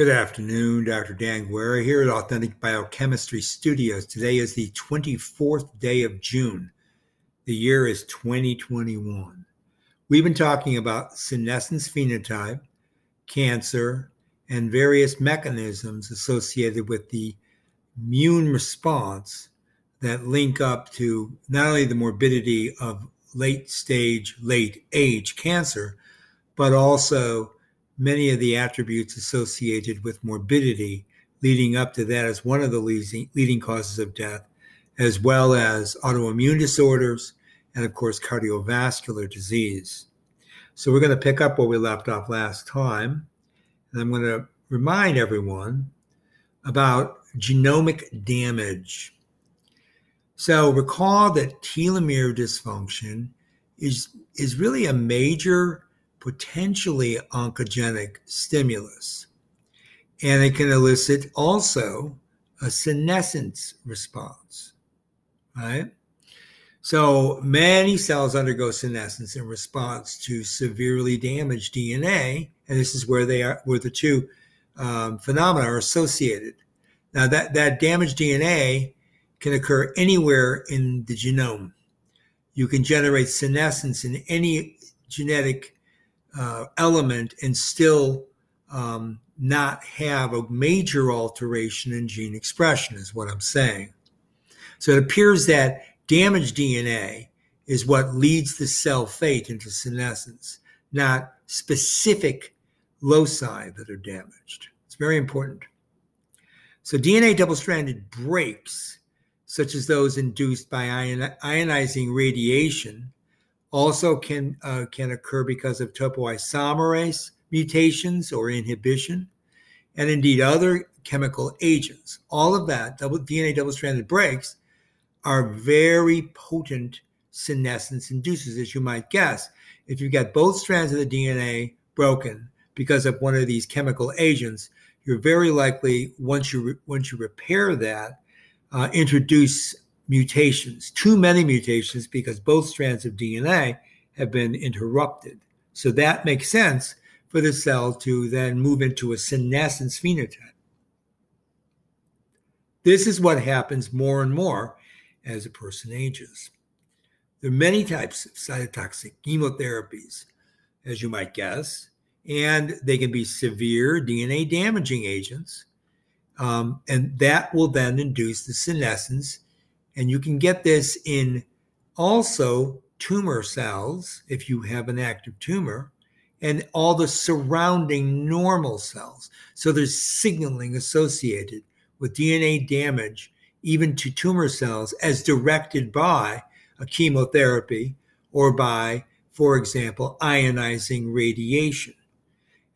Good afternoon, Dr. Dan Guerra here at Authentic Biochemistry Studios. Today is the 24th day of June. The year is 2021. We've been talking about senescence phenotype, cancer, and various mechanisms associated with the immune response that link up to not only the morbidity of late stage, late age cancer, but also many of the attributes associated with morbidity leading up to that as one of the leading causes of death, as well as autoimmune disorders and, of course, cardiovascular disease. So, we're going to pick up where we left off last time. And I'm going to remind everyone about genomic damage. So, recall that telomere dysfunction is, is really a major potentially oncogenic stimulus. And it can elicit also a senescence response, right? So many cells undergo senescence in response to severely damaged DNA, and this is where they are, where the two um, phenomena are associated. Now that that damaged DNA can occur anywhere in the genome. You can generate senescence in any genetic uh, element and still um, not have a major alteration in gene expression, is what I'm saying. So it appears that damaged DNA is what leads the cell fate into senescence, not specific loci that are damaged. It's very important. So DNA double stranded breaks, such as those induced by ion- ionizing radiation, also can uh, can occur because of topoisomerase mutations or inhibition, and indeed other chemical agents. All of that double DNA double-stranded breaks are very potent senescence inducers, as you might guess. If you've got both strands of the DNA broken because of one of these chemical agents, you're very likely once you re- once you repair that, uh, introduce mutations, too many mutations, because both strands of DNA have been interrupted. So that makes sense for the cell to then move into a senescence phenotype. This is what happens more and more as a person ages. There are many types of cytotoxic chemotherapies, as you might guess, and they can be severe DNA damaging agents. Um, and that will then induce the senescence and you can get this in also tumor cells if you have an active tumor and all the surrounding normal cells. So there's signaling associated with DNA damage, even to tumor cells, as directed by a chemotherapy or by, for example, ionizing radiation.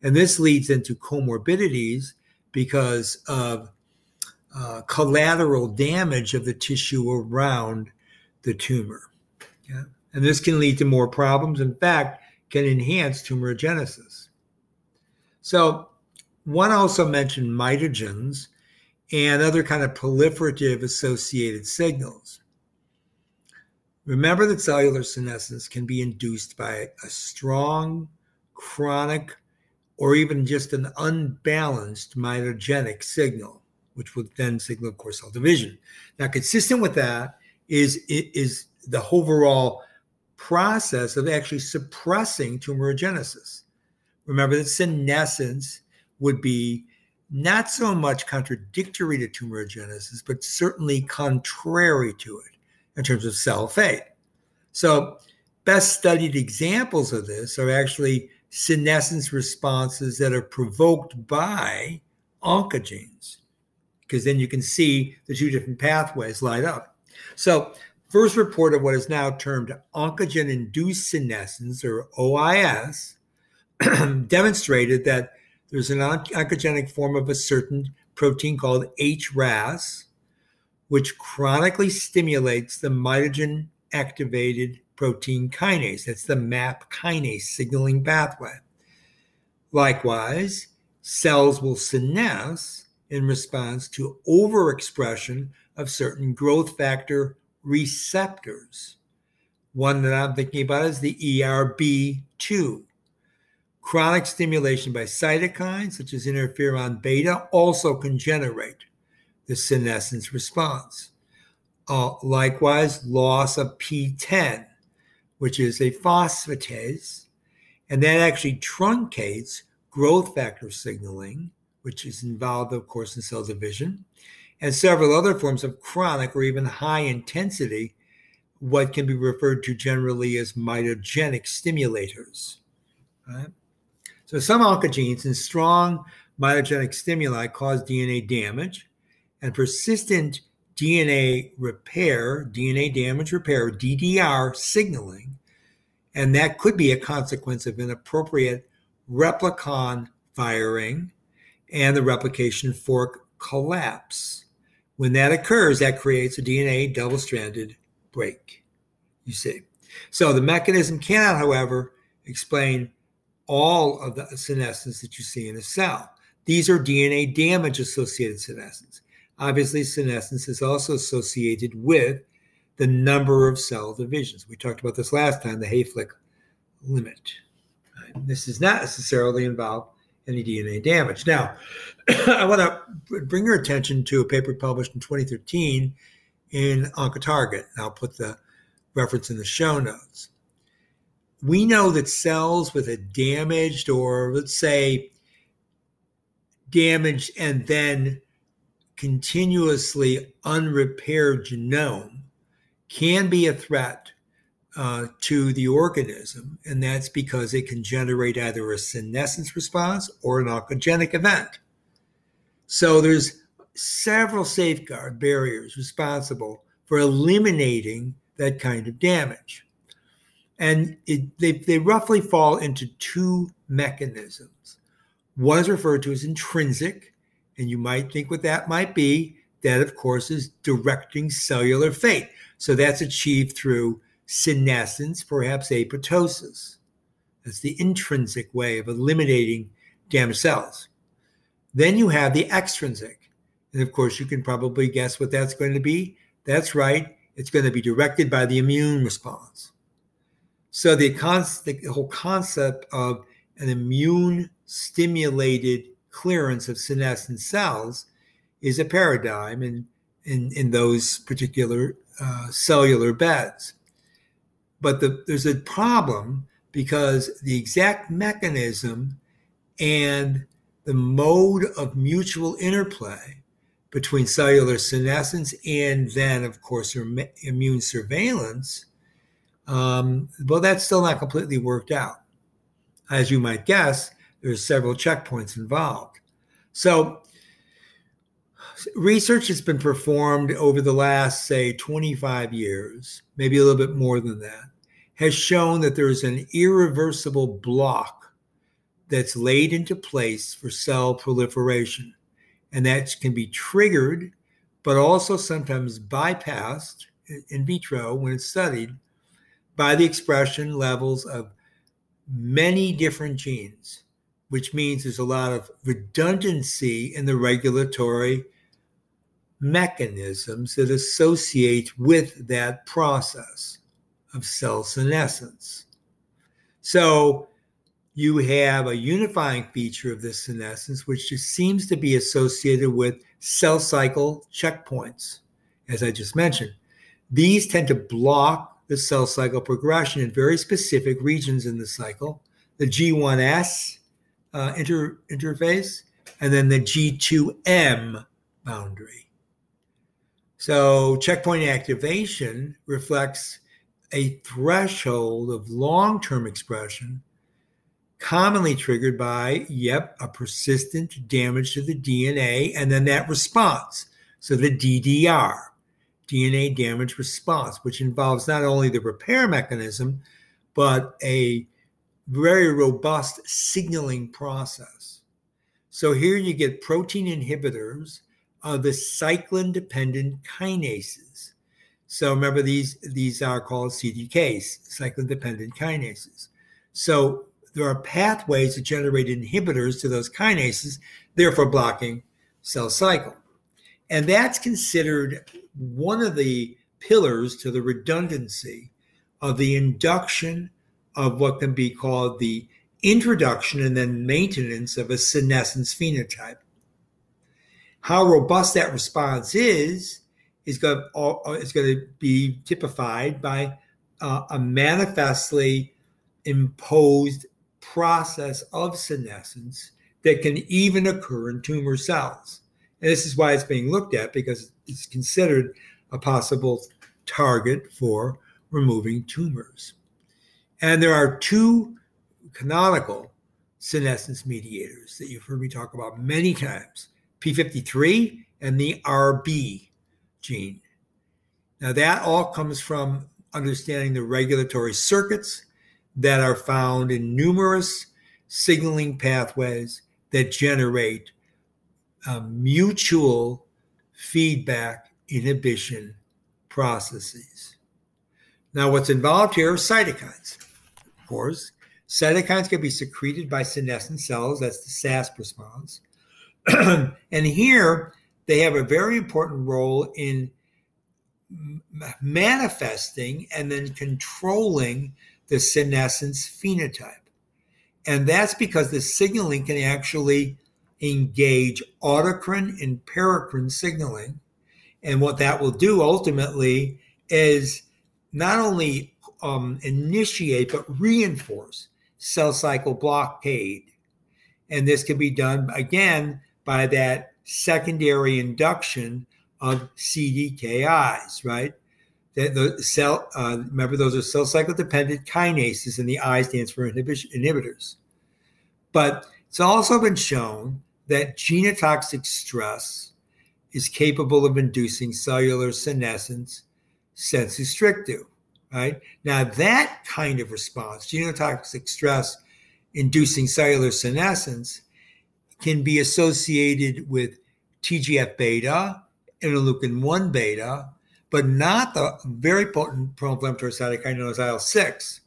And this leads into comorbidities because of uh, collateral damage of the tissue around the tumor. Yeah? And this can lead to more problems. In fact, can enhance tumorigenesis. So, one also mentioned mitogens and other kind of proliferative associated signals. Remember that cellular senescence can be induced by a strong, chronic, or even just an unbalanced mitogenic signal which would then signal, of course, cell division. Now, consistent with that is is the overall process of actually suppressing tumorigenesis. Remember that senescence would be not so much contradictory to tumorigenesis, but certainly contrary to it in terms of cell fate. So, best studied examples of this are actually senescence responses that are provoked by oncogenes because then you can see the two different pathways light up. So, first report of what is now termed oncogene induced senescence, or OIS, demonstrated that there's an oncogenic form of a certain protein called HRAS, which chronically stimulates the mitogen activated protein kinase. That's the MAP kinase signaling pathway. Likewise, cells will senesce in response to overexpression of certain growth factor receptors. One that I'm thinking about is the ERB2. Chronic stimulation by cytokines, such as interferon beta, also can generate the senescence response. Uh, likewise, loss of PTEN, which is a phosphatase, and that actually truncates growth factor signaling, which is involved, of course, in cell division, and several other forms of chronic or even high intensity, what can be referred to generally as mitogenic stimulators. Right? So some oncogenes and strong mitogenic stimuli cause DNA damage, and persistent DNA repair, DNA damage repair, DDR signaling, and that could be a consequence of inappropriate replicon firing and the replication fork collapse. When that occurs, that creates a DNA double stranded break. You see. So the mechanism cannot, however, explain all of the senescence that you see in a cell. These are DNA damage associated senescence. Obviously, senescence is also associated with the number of cell divisions. We talked about this last time, the Hayflick limit. This does not necessarily involve any DNA damage. Now, I want to bring your attention to a paper published in 2013 in Oncotarget. And I'll put the reference in the show notes we know that cells with a damaged or let's say damaged and then continuously unrepaired genome can be a threat uh, to the organism, and that's because it can generate either a senescence response or an oncogenic event. So there's several safeguard barriers responsible for eliminating that kind of damage. And it, they, they roughly fall into two mechanisms. One is referred to as intrinsic, and you might think what that might be. That, of course, is directing cellular fate. So that's achieved through senescence, perhaps apoptosis. That's the intrinsic way of eliminating damaged cells. Then you have the extrinsic. And of course, you can probably guess what that's going to be. That's right, it's going to be directed by the immune response. So the, the whole concept of an immune stimulated clearance of senescent cells is a paradigm in, in, in those particular uh, cellular beds. But the, there's a problem because the exact mechanism and the mode of mutual interplay between cellular senescence and then, of course, immune surveillance um, well, that's still not completely worked out. As you might guess, there's several checkpoints involved. So, research has been performed over the last, say, 25 years, maybe a little bit more than that, has shown that there's an irreversible block that's laid into place for cell proliferation. And that can be triggered, but also sometimes bypassed in vitro when it's studied by the expression levels of many different genes, which means there's a lot of redundancy in the regulatory mechanisms that associate with that process of cell senescence. So you have a unifying feature of this senescence, which just seems to be associated with cell cycle checkpoints, as I just mentioned. These tend to block the cell cycle progression in very specific regions in the cycle the G1S uh, inter- interface, and then the G2M boundary. So, checkpoint activation reflects a threshold of long term expression, commonly triggered by, yep, a persistent damage to the DNA, and then that response. So, the DDR. DNA damage response, which involves not only the repair mechanism, but a very robust signaling process. So here you get protein inhibitors of the cyclin dependent kinases. So remember these these are called CDKs, cyclin dependent kinases. So there are pathways that generate inhibitors to those kinases, therefore blocking cell cycle. And that's considered one of the pillars to the redundancy of the induction of what can be called the introduction and then maintenance of a senescence phenotype. How robust that response is is going to, is going to be typified by uh, a manifestly imposed process of senescence that can even occur in tumor cells. And this is why it's being looked at because it's considered a possible target for removing tumors. And there are two canonical senescence mediators that you've heard me talk about many times P53 and the RB gene. Now, that all comes from understanding the regulatory circuits that are found in numerous signaling pathways that generate uh, mutual feedback inhibition processes. Now, what's involved here are cytokines. Of course, cytokines can be secreted by senescent cells, that's the SASP response. and here, they have a very important role in manifesting and then controlling the senescence phenotype. And that's because the signaling can actually engage autocrine and paracrine signaling. And what that will do ultimately is not only um, initiate, but reinforce cell cycle blockade. And this can be done again by that secondary induction of CDKIs, right? The, the cell, uh, remember, those are cell cycle dependent kinases, and the I stands for inhibitors. But it's also been shown that genotoxic stress is capable of inducing cellular senescence sensu stricto, right? Now, that kind of response, genotoxic stress inducing cellular senescence, can be associated with TGF beta, interleukin 1 beta, but not the very potent pro inflammatory cytokine known as IL 6.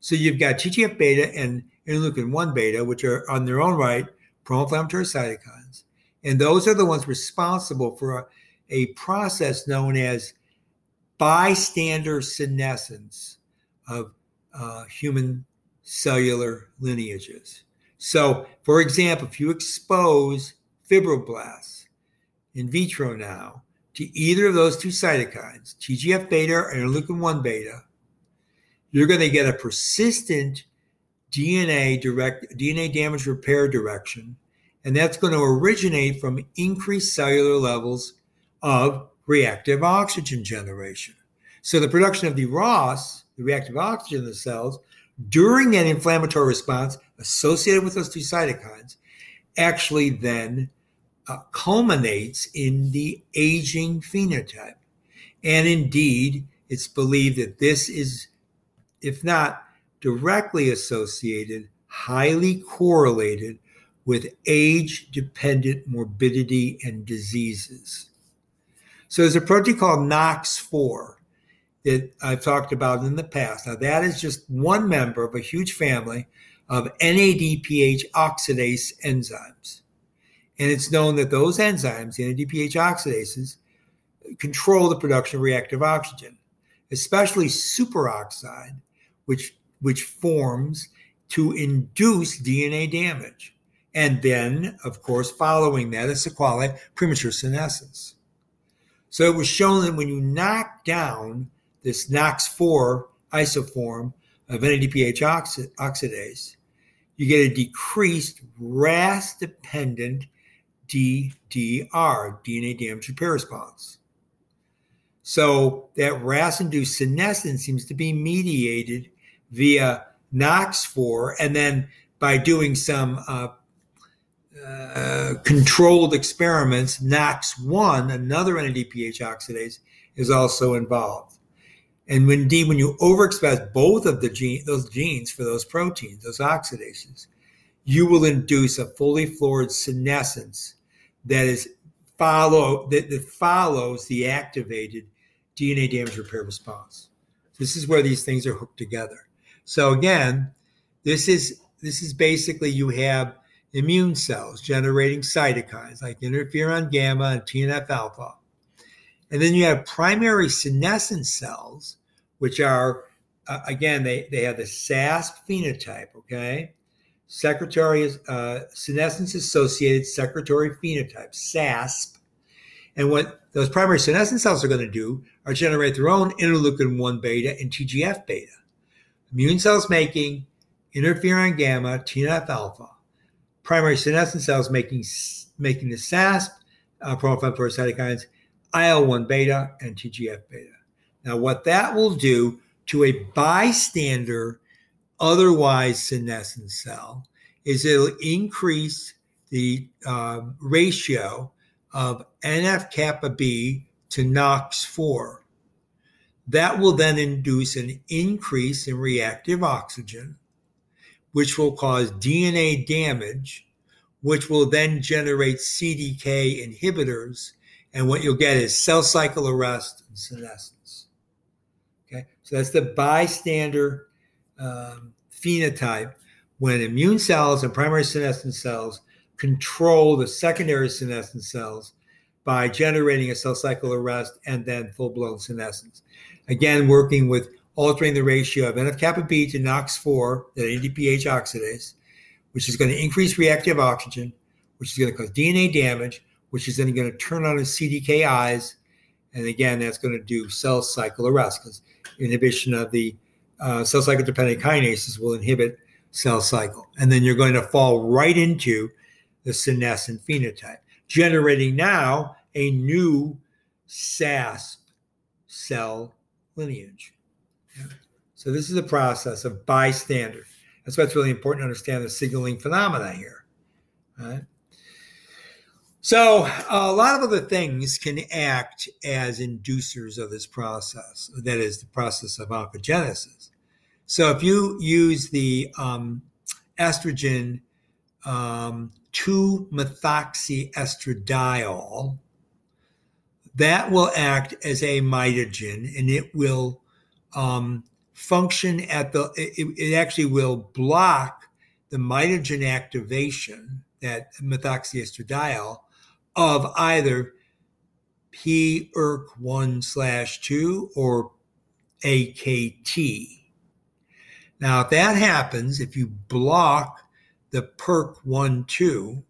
So you've got TGF beta and interleukin 1 beta, which are on their own right pro-inflammatory cytokines. And those are the ones responsible for a, a process known as bystander senescence of uh, human cellular lineages. So, for example, if you expose fibroblasts in vitro now to either of those two cytokines, TGF beta or interleukin 1 beta, you're going to get a persistent DNA direct DNA damage repair direction, and that's going to originate from increased cellular levels of reactive oxygen generation. So the production of the ROS, the reactive oxygen in the cells, during that inflammatory response associated with those two cytokines, actually then uh, culminates in the aging phenotype. And indeed, it's believed that this is, if not directly associated, highly correlated with age dependent morbidity and diseases. So there's a protein called NOX4 that I've talked about in the past. Now, that is just one member of a huge family of NADPH oxidase enzymes. And it's known that those enzymes, the NADPH oxidases, control the production of reactive oxygen, especially superoxide, which which forms to induce DNA damage. And then, of course, following that is sequelae, premature senescence. So it was shown that when you knock down this NOX4 isoform of NADPH oxidase, you get a decreased RAS dependent DDR, DNA damage repair response. So that RAS induced senescence seems to be mediated via NOX4, and then by doing some uh, uh, controlled experiments, NOX1, another NADPH oxidase, is also involved. And indeed, when you overexpress both of the gene, those genes for those proteins, those oxidases, you will induce a fully fluored senescence that is follow that, that follows the activated DNA damage repair response. This is where these things are hooked together. So again, this is this is basically you have immune cells generating cytokines like interferon gamma and TNF alpha. And then you have primary senescent cells, which are, uh, again, they, they have the SASP phenotype, okay? secretory uh, senescence associated secretory phenotype, SASP. And what those primary senescent cells are going to do are generate their own interleukin 1 beta and TGF beta. Immune cells making interferon gamma, TNF alpha. Primary senescent cells making, making the SASP, uh, pro-inflammatory cytokines, IL-1 beta, and TGF beta. Now, what that will do to a bystander, otherwise senescent cell, is it'll increase the um, ratio of NF kappa B to NOX4. That will then induce an increase in reactive oxygen, which will cause DNA damage, which will then generate CDK inhibitors. And what you'll get is cell cycle arrest and senescence. Okay, so that's the bystander um, phenotype when immune cells and primary senescent cells control the secondary senescent cells by generating a cell cycle arrest and then full blown senescence. Again, working with altering the ratio of NF kappa B to NOX4, the NADPH oxidase, which is going to increase reactive oxygen, which is going to cause DNA damage, which is then going to turn on the CDKIs. And again, that's going to do cell cycle arrest because inhibition of the uh, cell cycle dependent kinases will inhibit cell cycle. And then you're going to fall right into the senescent phenotype, generating now a new SASP cell lineage. So this is a process of bystander. That's why it's really important to understand the signaling phenomena here. Right? So a lot of other things can act as inducers of this process. That is the process of oncogenesis. So if you use the um, estrogen um, 2-methoxyestradiol, that will act as a mitogen and it will um, function at the, it, it, actually will block the mitogen activation, that methoxyestradiol, of either PERK1 slash 2 or AKT. Now, if that happens, if you block the PERK 1 2,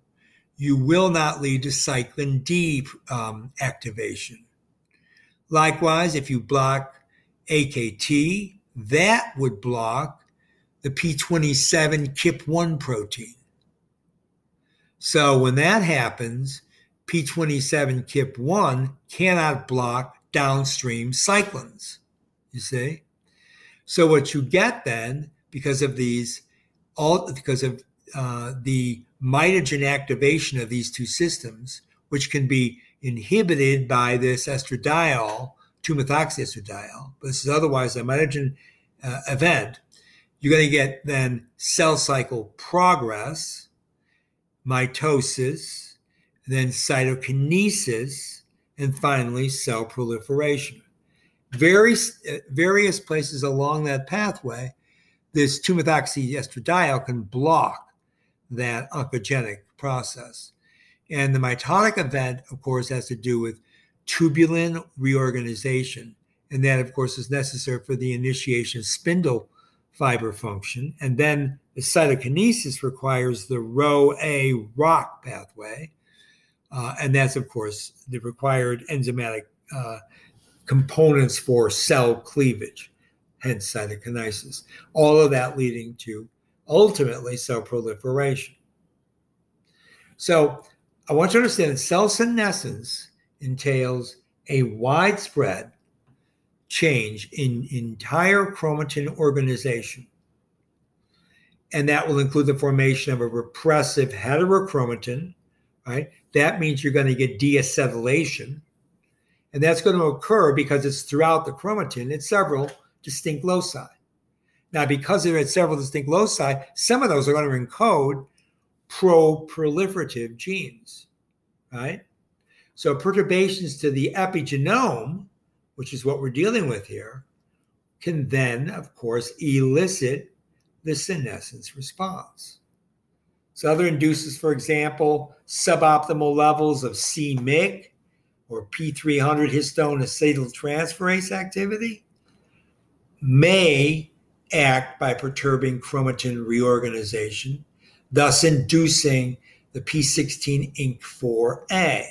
you will not lead to cyclin D um, activation. Likewise, if you block AKT, that would block the P27 KIP1 protein. So when that happens, P27 KIP1 cannot block downstream cyclins, you see? So what you get then, because of these, all because of uh, the mitogen activation of these two systems, which can be inhibited by this estradiol, 2-methoxyestradiol, but this is otherwise a mitogen uh, event, you're going to get then cell cycle progress, mitosis, then cytokinesis, and finally cell proliferation various uh, various places along that pathway, this 2-methoxyestradiol can block that oncogenic process. And the mitotic event, of course, has to do with tubulin reorganization. And that, of course, is necessary for the initiation of spindle fiber function. And then the cytokinesis requires the Rho-A ROCK pathway. Uh, and that's, of course, the required enzymatic uh, components for cell cleavage, hence cytokinesis. All of that leading to ultimately cell proliferation. So I want you to understand that cell senescence entails a widespread change in entire chromatin organization. And that will include the formation of a repressive heterochromatin, right? That means you're going to get deacetylation and that's going to occur because it's throughout the chromatin at several distinct loci. Now, because they're at several distinct loci, some of those are going to encode pro-proliferative genes, right? So perturbations to the epigenome, which is what we're dealing with here, can then, of course, elicit the senescence response. Other induces, for example, suboptimal levels of c-Myc, or P300 histone acetyltransferase activity may act by perturbing chromatin reorganization, thus inducing the P16INK4A.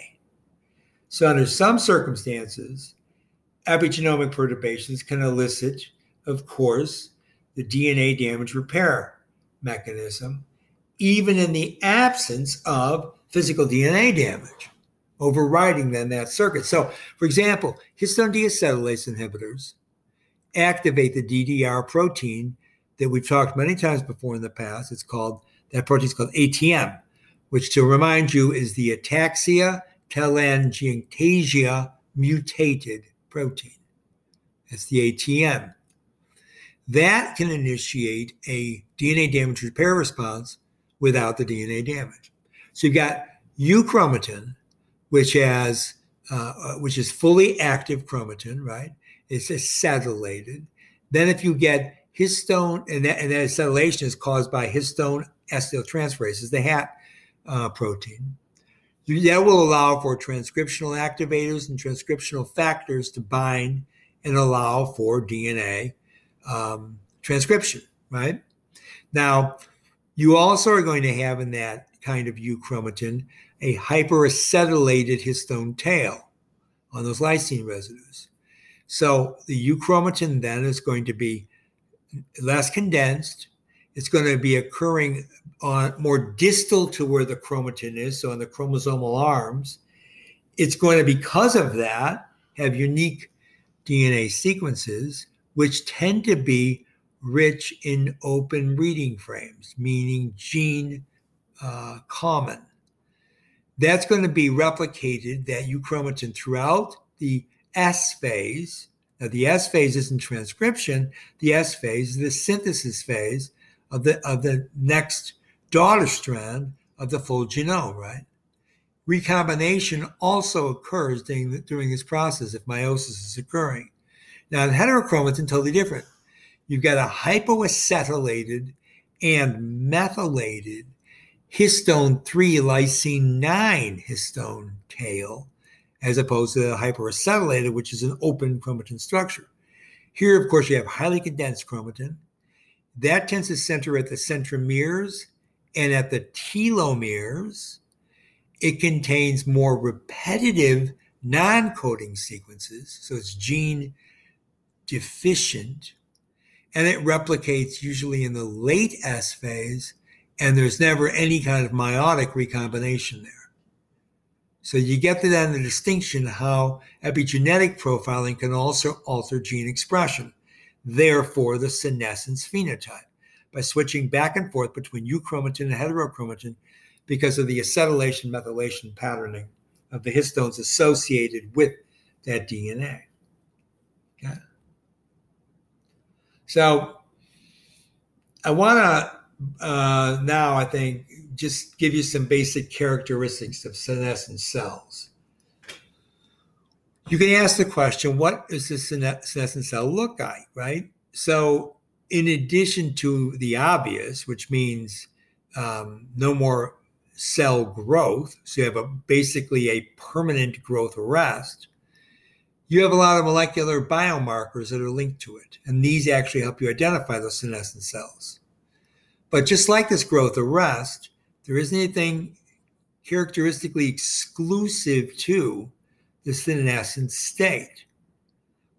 So, under some circumstances, epigenomic perturbations can elicit, of course, the DNA damage repair mechanism, even in the absence of physical DNA damage, overriding then that circuit. So, for example, histone deacetylase inhibitors activate the DDR protein that we've talked many times before in the past. It's called that protein is called ATM, which to remind you is the ataxia telangiectasia mutated protein. That's the ATM. That can initiate a DNA damage repair response without the DNA damage. So you've got euchromatin, which has uh, uh, which is fully active chromatin, right? It's acetylated. Then if you get histone, and that, and that acetylation is caused by histone acetyltransferases, the HAT uh, protein. That will allow for transcriptional activators and transcriptional factors to bind and allow for DNA um, transcription, right? Now, you also are going to have in that kind of euchromatin a hyperacetylated histone tail on those lysine residues. So the euchromatin then is going to be less condensed. It's going to be occurring on more distal to where the chromatin is, so on the chromosomal arms. It's going to, because of that, have unique DNA sequences, which tend to be rich in open reading frames, meaning gene uh, common. That's going to be replicated, that euchromatin, throughout the S phase now, the S phase isn't transcription. The S phase is the synthesis phase of the of the next daughter strand of the full genome, right? Recombination also occurs during, during this process if meiosis is occurring. Now, the heterochromatin, totally different. You've got a hypoacetylated and methylated histone 3 lysine 9 histone tail as opposed to the hyperacetylated, which is an open chromatin structure. Here, of course, you have highly condensed chromatin. That tends to center at the centromeres and at the telomeres. It contains more repetitive non coding sequences, so it's gene deficient, and it replicates usually in the late S phase, and there's never any kind of meiotic recombination there. So you get to then the distinction how epigenetic profiling can also alter gene expression, therefore the senescence phenotype, by switching back and forth between euchromatin and heterochromatin because of the acetylation methylation patterning of the histones associated with that DNA. Okay. So I want to uh, now, I think, just give you some basic characteristics of senescent cells. You can ask the question, what does a senescent cell look like, right? So, in addition to the obvious, which means um, no more cell growth, so you have a basically a permanent growth arrest, you have a lot of molecular biomarkers that are linked to it. And these actually help you identify those senescent cells. But just like this growth arrest, there isn't anything characteristically exclusive to the senescent state.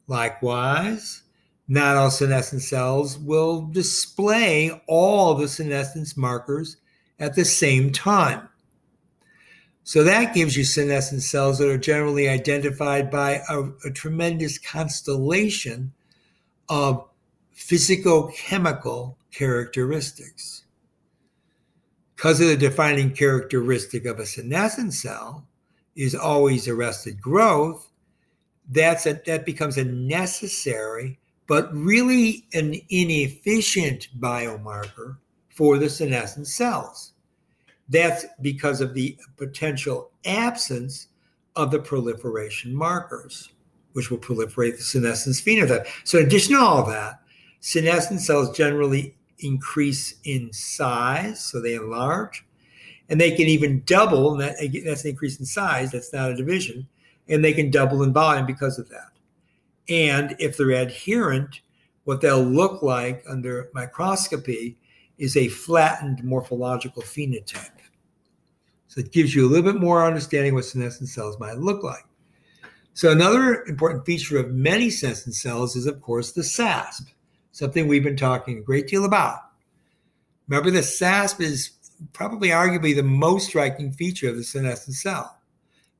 Likewise, not all senescent cells will display all the senescence markers at the same time. So that gives you senescent cells that are generally identified by a, a tremendous constellation of physicochemical characteristics because of the defining characteristic of a senescent cell is always arrested growth, that's a, that becomes a necessary but really an inefficient biomarker for the senescent cells. That's because of the potential absence of the proliferation markers, which will proliferate the senescence phenotype. So, in addition to all that, senescent cells generally increase in size, so they enlarge, and they can even double. And that, that's an increase in size. That's not a division, and they can double in volume because of that. And if they're adherent, what they'll look like under microscopy is a flattened morphological phenotype. So it gives you a little bit more understanding what senescent cells might look like. So another important feature of many senescent cells is, of course, the SASP, something we've been talking a great deal about. Remember, the SASP is probably arguably the most striking feature of the senescent cell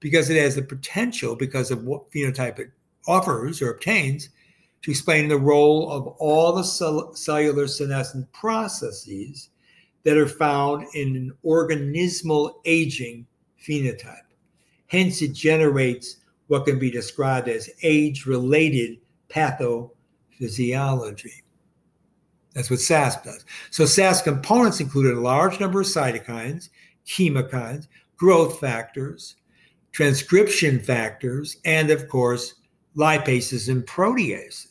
because it has the potential, because of what phenotype it offers or obtains, to explain the role of all the cell- cellular senescent processes that are found in an organismal aging phenotype. Hence, it generates what can be described as age related pathophysiology. That's what SASP does. So, SASP components include a large number of cytokines, chemokines, growth factors, transcription factors, and of course, lipases and proteases.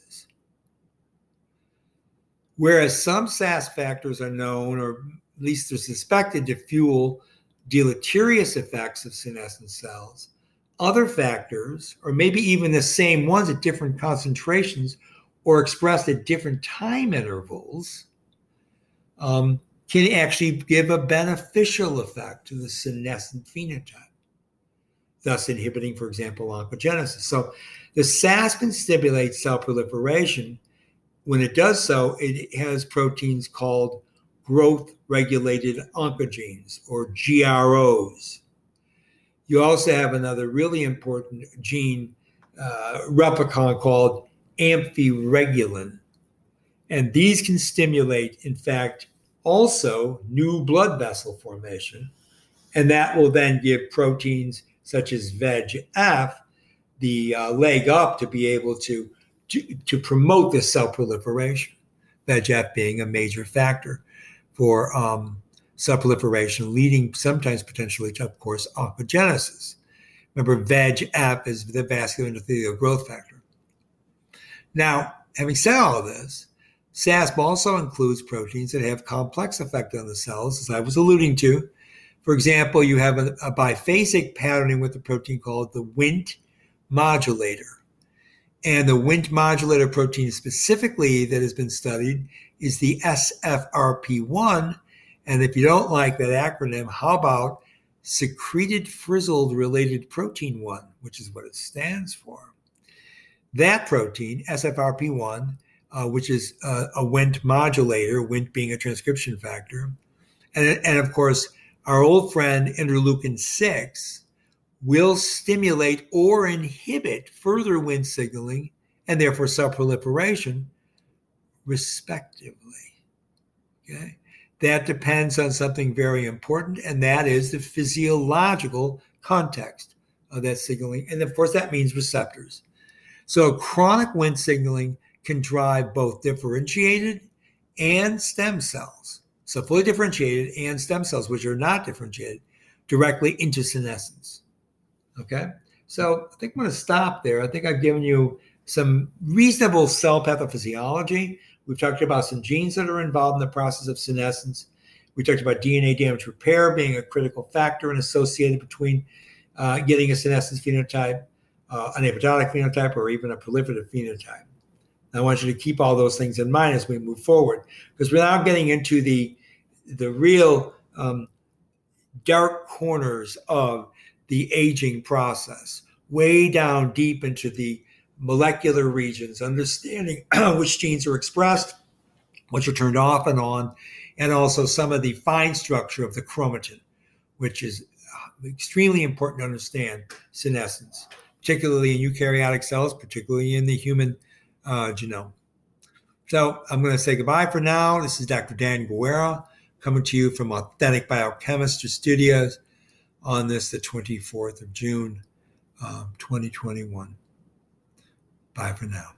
Whereas some SASP factors are known, or at least they're suspected, to fuel deleterious effects of senescent cells, other factors, or maybe even the same ones at different concentrations or expressed at different time intervals, um, can actually give a beneficial effect to the senescent phenotype, thus inhibiting, for example, oncogenesis. So the SASPin stimulates cell proliferation. When it does so, it has proteins called growth regulated oncogenes or GROs. You also have another really important gene uh, replicon called amphiregulin. And these can stimulate, in fact, also new blood vessel formation. And that will then give proteins such as VEGF the uh, leg up to be able to, to, promote this cell proliferation, VEGF being a major factor for um, cell proliferation, leading sometimes potentially to, of course, oncogenesis. Remember, VEGF is the vascular endothelial growth factor. Now, having said all of this, SASP also includes proteins that have complex effect on the cells, as I was alluding to. For example, you have a, a biphasic patterning with a protein called the Wnt modulator. And the Wnt modulator protein specifically that has been studied is the SFRP1 and if you don't like that acronym, how about secreted frizzled related protein 1, which is what it stands for? That protein, SFRP1, uh, which is uh, a Wnt modulator, Wnt being a transcription factor, and, and of course, our old friend interleukin 6 will stimulate or inhibit further Wnt signaling and therefore cell proliferation, respectively. Okay that depends on something very important, and that is the physiological context of that signaling. And of course, that means receptors. So, chronic Wnt signaling can drive both differentiated and stem cells. So, fully differentiated and stem cells, which are not differentiated, directly into senescence. Okay. So, I think I'm going to stop there. I think I've given you some reasonable cell pathophysiology. We've talked about some genes that are involved in the process of senescence. We talked about DNA damage repair being a critical factor and associated between uh, getting a senescence phenotype, uh, an apoptotic phenotype, or even a proliferative phenotype. I want you to keep all those things in mind as we move forward, because we're now getting into the the real um, dark corners of the aging process, way down deep into the molecular regions, understanding which genes are expressed, which are turned off and on, and also some of the fine structure of the chromatin, which is uh, extremely important to understand senescence, particularly in eukaryotic cells, particularly in the human uh, genome. So I'm going to say goodbye for now. This is Dr. Dan Guerra coming to you from Authentic Biochemistry Studios on this, the 24th of June, um, 2021. Bye for now.